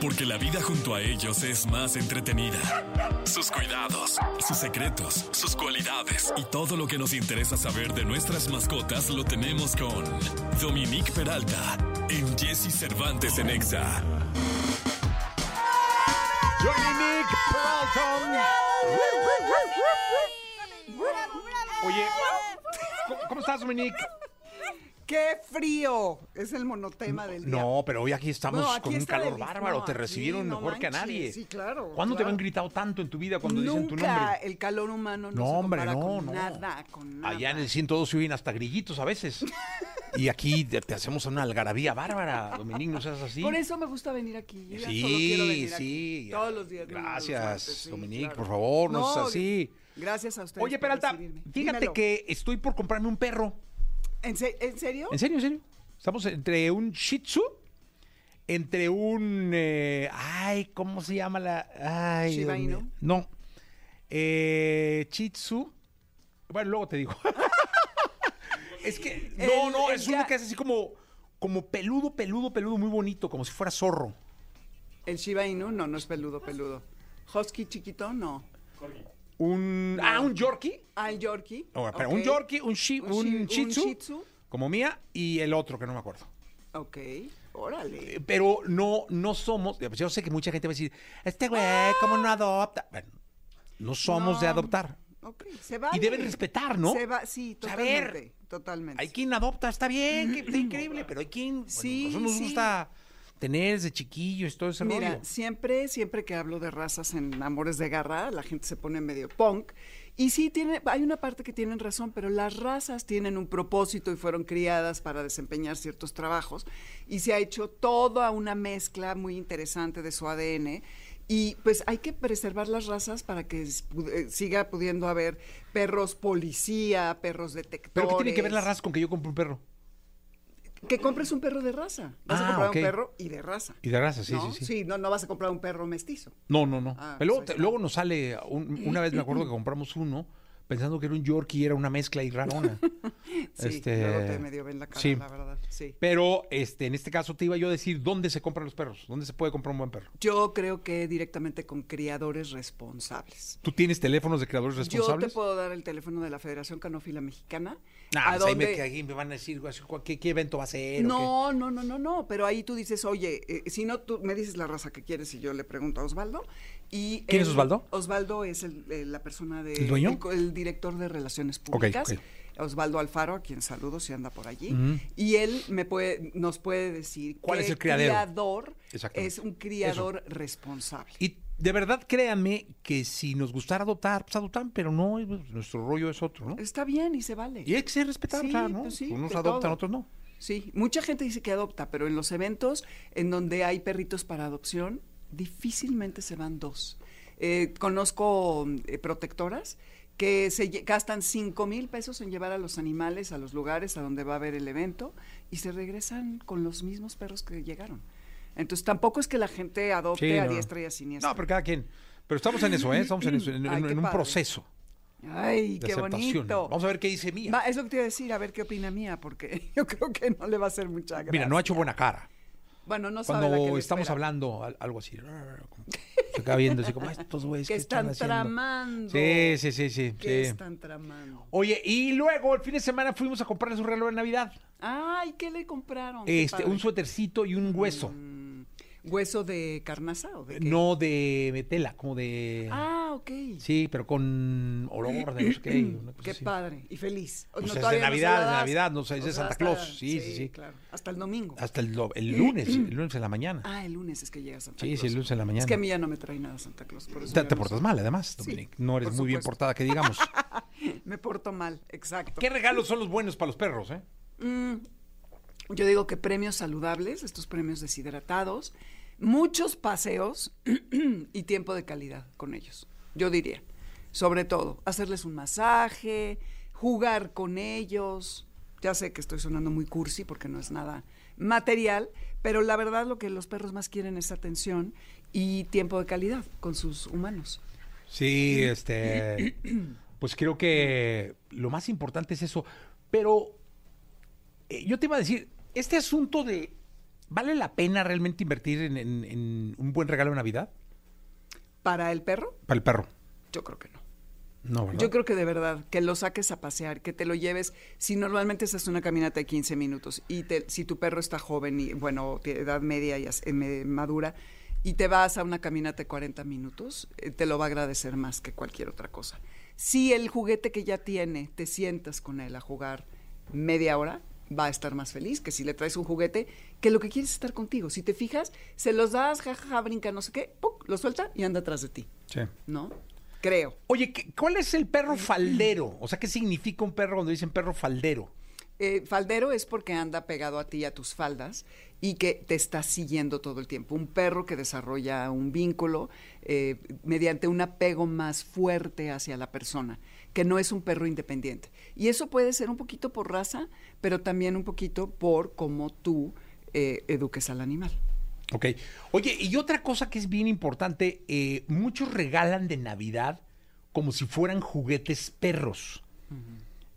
porque la vida junto a ellos es más entretenida. Sus cuidados, sus secretos, sus cualidades y todo lo que nos interesa saber de nuestras mascotas lo tenemos con Dominique Peralta en Jesse Cervantes en Exa. Dominique Peralta. Oye, ¿cómo- ¿cómo estás, Dominique? ¡Qué frío! Es el monotema del día. No, pero hoy aquí estamos No, aquí con un calor bárbaro. No, Te recibieron no mejor que a nadie. Sí, claro, ¿Cuándo te han gritado tanto en tu vida cuando dicen tu Nunca nombre? el calor humano no, No, se hombre, compara no, con no. nada, con nada. Allá en el 102 se oyen hasta grillitos a veces. Y aquí te, te hacemos una algarabía bárbara, Dominique, no seas así. Por eso me gusta venir aquí. Yo ya solo quiero Sí, aquí. sí. Todos los días. los Gracias, martes, sí, Dominique, claro. por favor, no, seas así. Gracias a ustedes. Oye, Peralta, fíjate Dímelo. que estoy por comprarme un perro. ¿En, se- en serio? ¿En serio, en serio? Estamos entre un Shih Tzu, entre un... eh, ay, ¿cómo se llama la...? Ay, Shiba Dios mío. Inu. No. Eh, Shih Tzu. Bueno, luego te digo. es que... No, El- no, el es uno ya- que es así como... Como peludo, peludo, peludo, muy bonito, como si fuera zorro. El Shiba Inu, no, no es peludo, peludo. Husky chiquito, no. Un... Ah, un Yorkie. Ah, el Yorkie. Oh, ok. un Yorkie, un, shi, Un un, shi- Shih un Tzu, Shih Tzu. como mía, y el otro que no me acuerdo. Ok, órale. Eh, Pero no, no somos. pues Yo sé que mucha gente va a decir, este güey, ¿cómo no adopta? Bueno, no somos de No. adoptar. Ok, se vale. Y deben respetar, ¿no? Se va, sí, O sea, a ver, totalmente. totalmente. Hay quien adopta, está bien, que está increíble, pero hay quien. Bueno, Sí, nosotros nos sí. gusta tener desde chiquillos todo ese Mira, rollo. siempre, siempre que hablo de razas en Amores de Garra, la gente se pone medio punk. Y sí, tiene, hay una parte que tienen razón, pero las razas tienen un propósito y fueron criadas para desempeñar ciertos trabajos. Y se ha hecho toda una mezcla muy interesante de su ADN. Y pues hay que preservar las razas para que eh, siga pudiendo haber perros policía, perros detectores. Pero ¿qué tiene que ver la raza con que yo compre un perro? Que compres un perro de raza. Vas Ah, a comprar ok. un perro y de raza. Y de raza, sí, ¿no? sí, sí. no, no vas a comprar un perro mestizo. No, no, no. Ah, Pero luego, pues te- luego nos sale, un- una vez me acuerdo que compramos uno, pensando que era un Yorkie y era una mezcla y rarona. Sí, Este, luego te medio ven la cara, sí. la verdad. Sí. Pero este, en este caso te iba yo a decir dónde se compran los perros, dónde se puede comprar un buen perro. Yo creo que directamente con criadores responsables. ¿Tú tienes teléfonos de creadores Yo te responsables? puedo dar el teléfono de la Federación Canófila Mexicana. Ah, a pues ahí me, ahí van a decir así, ¿cuál- ¿qué, qué evento va a ser? No, no, no, no, no, pero ahí tú dices, oye, eh, si no, tú me dices la raza que quieres y yo le pregunto a Osvaldo. Y ¿Quién es Osvaldo? Osvaldo es el- eh, la persona de... ¿El dueño? El, director de Relaciones Públicas. ok. Osvaldo Alfaro, a quien saludo si anda por allí. Y él me puede, nos puede decir ¿Cuál es el criadero? criador es un criador responsable. Y de verdad créanme que si nos gustara adoptar, pues adoptan, pero no, pues, nuestro rollo es otro, ¿no? Está bien y se vale. Y hay que ser Sí, sea, ¿no? pues sí, Unos adoptan, todo. otros no. Sí, mucha gente dice que adopta, pero en los eventos en donde hay perritos para adopción, difícilmente se van dos. Eh, conozco eh, protectoras que se gastan cinco mil pesos en llevar a los animales a los lugares a donde va a haber el evento y se regresan con los mismos perros que llegaron. Entonces tampoco es que la gente adopte Sí, a diestra y a siniestra. No, pero cada quien. Pero estamos en eso, ¿eh? Estamos en eso, en, Ay, en- qué en un proceso Ay, qué bonito. Vamos a ver qué dice Mía. Va, es lo que te iba a decir, a ver qué opina mía, porque yo creo que no le va a hacer mucha gracia. Mira, no ha hecho buena cara. Bueno, no sabe la que Cuando le estamos hablando al- algo así, se acaba viendo así como estos güeyes que ¿qué están haciendo?" tramando. Sí, sí, sí, sí. ¿Qué sí. están tramando? Oye, y luego el fin de semana fuimos a comprarle su regalo de Navidad. Ay, ¿qué le compraron? Este, un suétercito y un hueso. Mm, ¿Hueso de carnaza o de qué? No de tela, como de. Ah, ok. Sí, pero con olor de no qué. una cosa Qué así. padre y feliz. Pues No, es de no Navidad, es de. Navidad, no sé, es de Santa hasta- Claus. Sí, sí, sí. claro. Hasta el domingo. Hasta el, lunes, el lunes en la mañana. Ah, el lunes es que llega Santa Sí, Claus. sí, el lunes en la mañana. Es que a mí ya no me trae nada Santa Claus. Por eso Te, no portas mal, además, Sí, Dominic. No eres muy bien portada, que digamos. Me porto mal, exacto. ¿Qué regalos son los buenos para los perros, eh? Mm, yo digo que premios saludables, estos premios deshidratados, muchos paseos y tiempo de calidad con ellos. Yo diría, sobre todo, hacerles un masaje, jugar con ellos. Ya sé que estoy sonando muy cursi porque no es nada material, pero la verdad lo que los perros más quieren es atención y tiempo de calidad con sus humanos. Sí, este. Pues creo que lo más importante es eso. Pero eh, yo te iba a decir, este asunto de ¿vale la pena realmente invertir en, en- en un buen regalo de Navidad? Para el perro, Para el perro. yo creo que no. No, ¿verdad? Yo creo que de verdad, que lo saques a pasear, que te lo lleves. Si normalmente estás una caminata de 15 minutos y te- si tu perro está joven y, bueno, de edad media y eh, madura, y te vas a una caminata de 40 minutos, eh, te lo va a agradecer más que cualquier otra cosa. Si el juguete que ya tiene, te sientas con él a jugar media hora, va a estar más feliz que si le traes un juguete que lo que quieres es estar contigo. Si te fijas, se los das, jajaja, brinca, no sé qué, ¡puc! lo suelta y anda atrás de ti, Sí. ¿no? Creo. Oye, ¿qué- ¿cuál es el perro faldero? O sea, ¿qué significa un perro cuando dicen perro faldero? Eh, faldero es porque anda pegado a ti, a tus faldas, y que te está siguiendo todo el tiempo. Un perro que desarrolla un vínculo eh, mediante un apego más fuerte hacia la persona, que no es un perro independiente. Y eso puede ser un poquito por raza, pero también un poquito por cómo tú eh, eduques al animal. Ok. Oye, y otra cosa que es bien importante, eh, muchos regalan de Navidad como si fueran juguetes perros.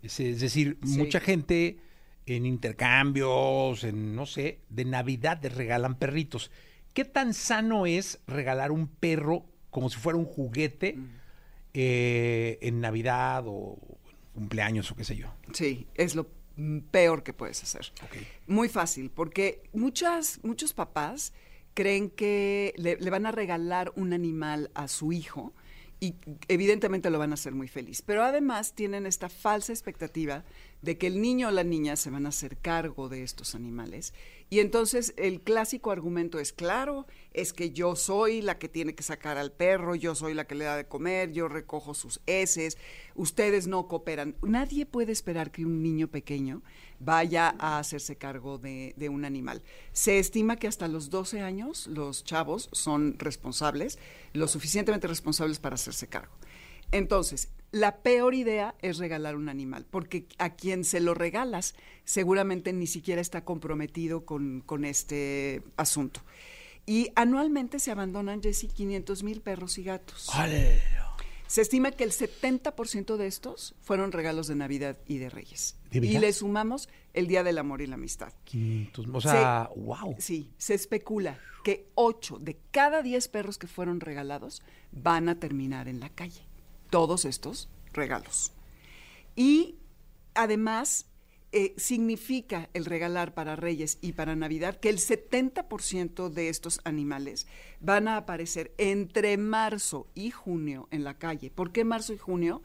Es, es decir, Sí. mucha gente en intercambios, en no sé, de Navidad te regalan perritos. ¿Qué tan sano es regalar un perro como si fuera un juguete eh, en Navidad o cumpleaños o qué sé yo? Sí, es lo mm, peor que puedes hacer. Muy fácil, porque muchas, muchos papás creen que le, le van a regalar un animal a su hijo y evidentemente lo van a hacer muy feliz. Pero además tienen esta falsa expectativa de que el niño o la niña se van a hacer cargo de estos animales. Y entonces el clásico argumento es, claro, es que yo soy la que tiene que sacar al perro, yo soy la que le da de comer, yo recojo sus heces, ustedes no cooperan. Nadie puede esperar que un niño pequeño vaya a hacerse cargo de, un animal. Se estima que hasta los 12 años los chavos son responsables, lo suficientemente responsables para hacerse cargo. Entonces, la peor idea es regalar un animal, porque a quien se lo regalas seguramente ni siquiera está comprometido con, con este asunto. Y anualmente se abandonan, Jessy, 500 mil perros y gatos. Se estima que el 70% de estos fueron regalos de Navidad y de Reyes. ¿De y le sumamos el Día del Amor y la Amistad. 500, o sea, Se- wow. Sí, se especula que 8 de cada 10 perros que fueron regalados van a terminar en la calle. Todos estos regalos. Y además eh, significa el regalar para Reyes y para Navidad que el 70% de estos animales van a aparecer entre marzo y junio en la calle. ¿Por qué marzo y junio?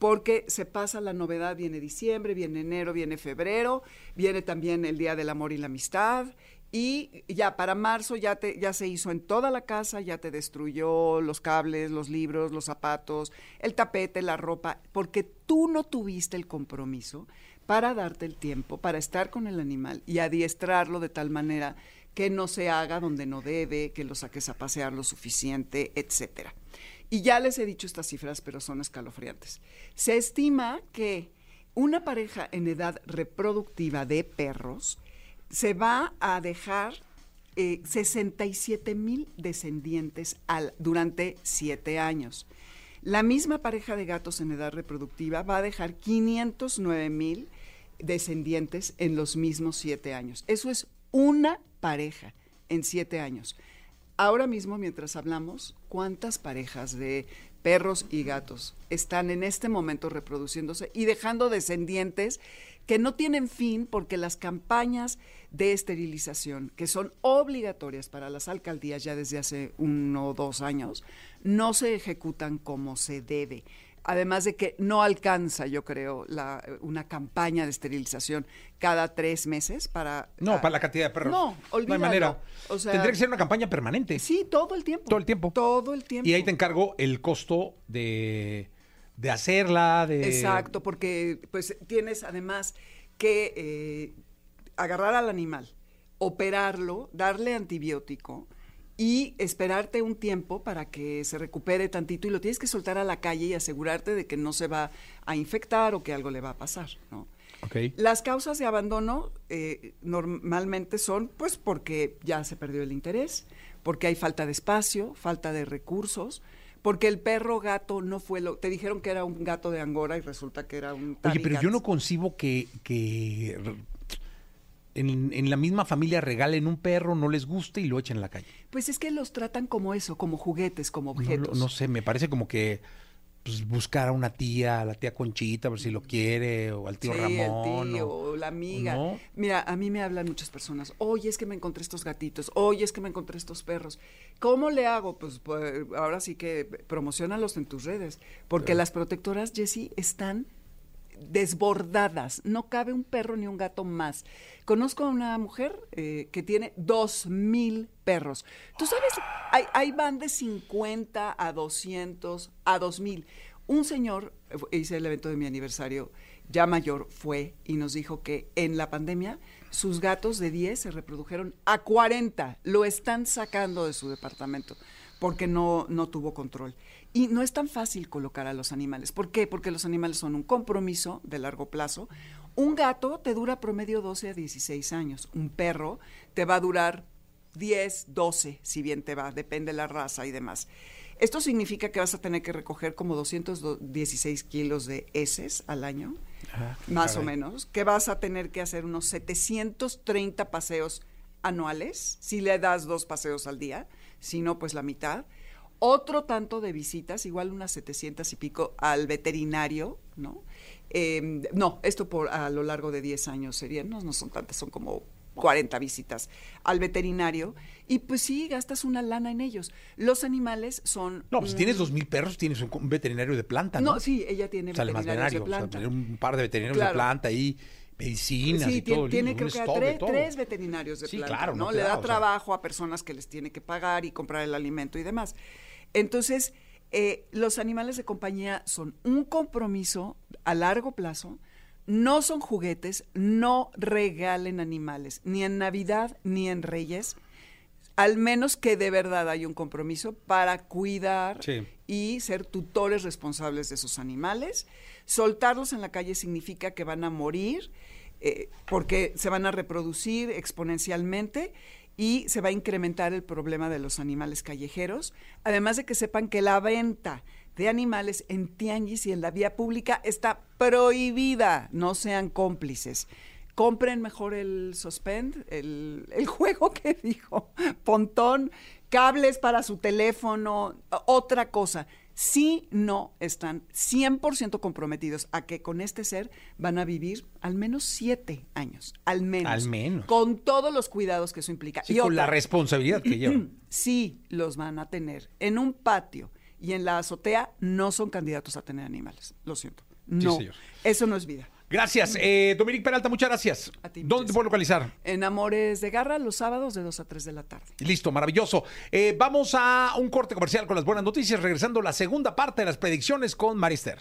Porque se pasa la novedad, viene diciembre, viene enero, viene febrero, viene también el Día del Amor y la Amistad. Y ya para marzo ya, te, ya se hizo en toda la casa, ya te destruyó los cables, los libros, los zapatos, el tapete, la ropa, porque tú no tuviste el compromiso para darte el tiempo, para estar con el animal y adiestrarlo de tal manera que no se haga donde no debe, que lo saques a pasear lo suficiente, etcétera. Y ya les he dicho estas cifras, pero son escalofriantes. Se estima que una pareja en edad reproductiva de perros se va a dejar eh, 67 mil descendientes durante siete años. La misma pareja de gatos en edad reproductiva va a dejar 509 mil descendientes en los mismos siete años. Eso es una pareja en siete años. Ahora mismo, mientras hablamos, ¿cuántas parejas de perros y gatos están en este momento reproduciéndose y dejando descendientes que no tienen fin porque las campañas de esterilización, que son obligatorias para las alcaldías ya desde hace uno o dos años, no se ejecutan como se debe. Además de que no alcanza, yo creo, la, una campaña de esterilización cada tres meses para... No, ah, para la cantidad de perros. No, No hay olvídalo. manera. O sea, Tendría que ser una campaña permanente. Sí, todo el tiempo. Todo el tiempo. Todo el tiempo. Y ahí te encargo el costo de, de hacerla, de... Exacto, porque pues tienes además que eh, agarrar al animal, operarlo, darle antibiótico y esperarte un tiempo para que se recupere tantito y lo tienes que soltar a la calle y asegurarte de que no se va a infectar o que algo le va a pasar, ¿no? Las causas de abandono eh, normalmente son pues porque ya se perdió el interés, porque hay falta de espacio, falta de recursos, porque el perro gato no fue lo... Te dijeron que era un gato de Angora y resulta que era un... Oye, pero yo no concibo que, que en, en la misma familia regalen un perro, no les guste y lo echen en la calle. Pues es que los tratan como eso, como juguetes, como objetos. no sé, me parece como que pues, buscar a una tía, a la tía Conchita, a ver si lo quiere, o al tío sí, Ramón. el tío, o- o la amiga. ¿no? Mira, a mí me hablan muchas personas. Oye, es que me encontré estos gatitos. Oye, es que me encontré estos perros. ¿Cómo le hago? Pues, pues, ahora sí que promocionalos en tus redes. Porque las protectoras, Jessie, están desbordadas. No cabe un perro ni un gato más. Conozco a una mujer eh, que tiene dos mil perros. Tú sabes, hay, hay van de 50 a 200 a 2000. Un señor, eh, hice el evento de mi aniversario, ya mayor, fue y nos dijo que en la pandemia sus gatos de 10 se reprodujeron a 40. Lo están sacando de su departamento porque no, no tuvo control. Y no es tan fácil colocar a los animales. ¿Por qué? Porque los animales son un compromiso de largo plazo. Un gato te dura promedio 12 a 16 años. Un perro te va a durar 10, 12, si bien te va, depende de la raza y demás. Esto significa que vas a tener que recoger como 216 kilos de heces al año, más o menos, que vas a tener que hacer unos 730 paseos anuales, si le das dos paseos al día, si no, pues la mitad. Otro tanto de visitas, igual unas 700 y pico al veterinario, ¿no? Eh, no, esto por a lo largo de 10 años serían, no, no son tantas, son como 40 visitas al veterinario. Y pues sí, gastas una lana en ellos. Los animales son... No, pues tienes dos mil perros, tienes un, un veterinario de planta, ¿no? No, sí, ella tiene O sea, veterinarios veterinario, de o sea, planta. tener un par de veterinarios de planta ahí, medicinas Sí, y tiene, todo. tiene listo, creo que tres, tres veterinarios de Sí, planta, claro, ¿no? no Le da o sea. trabajo a personas que les tiene que pagar y comprar el alimento y demás. Entonces, eh, los animales de compañía son un compromiso a largo plazo, no son juguetes, no regalen animales, ni en Navidad ni en Reyes, al menos que de verdad haya un compromiso para cuidar Sí. y ser tutores responsables de esos animales. Soltarlos en la calle significa que van a morir eh, porque se van a reproducir exponencialmente y se va a incrementar el problema de los animales callejeros, además de que sepan que la venta de animales en tianguis y en la vía pública está prohibida, no sean cómplices. Compren mejor el suspend, el, el juego que dijo, pontón, cables para su teléfono, otra cosa. Si no están 100% comprometidos a que con este ser van a vivir al menos siete años, al menos. Al menos. Con todos los cuidados que eso implica. Sí, Y con la responsabilidad que llevan. sí los van a tener en un patio y en la azotea, no son candidatos a tener animales. Lo siento. No, señor. eso no es vida. Gracias. Eh, Dominique Peralta, muchas gracias. A ti, ¿Dónde te puedo localizar? En Amores de Garra, los sábados de 2 a 3 de la tarde. Listo, maravilloso. Eh, vamos a un corte comercial con las buenas noticias, regresando a la segunda parte de las predicciones con Marister.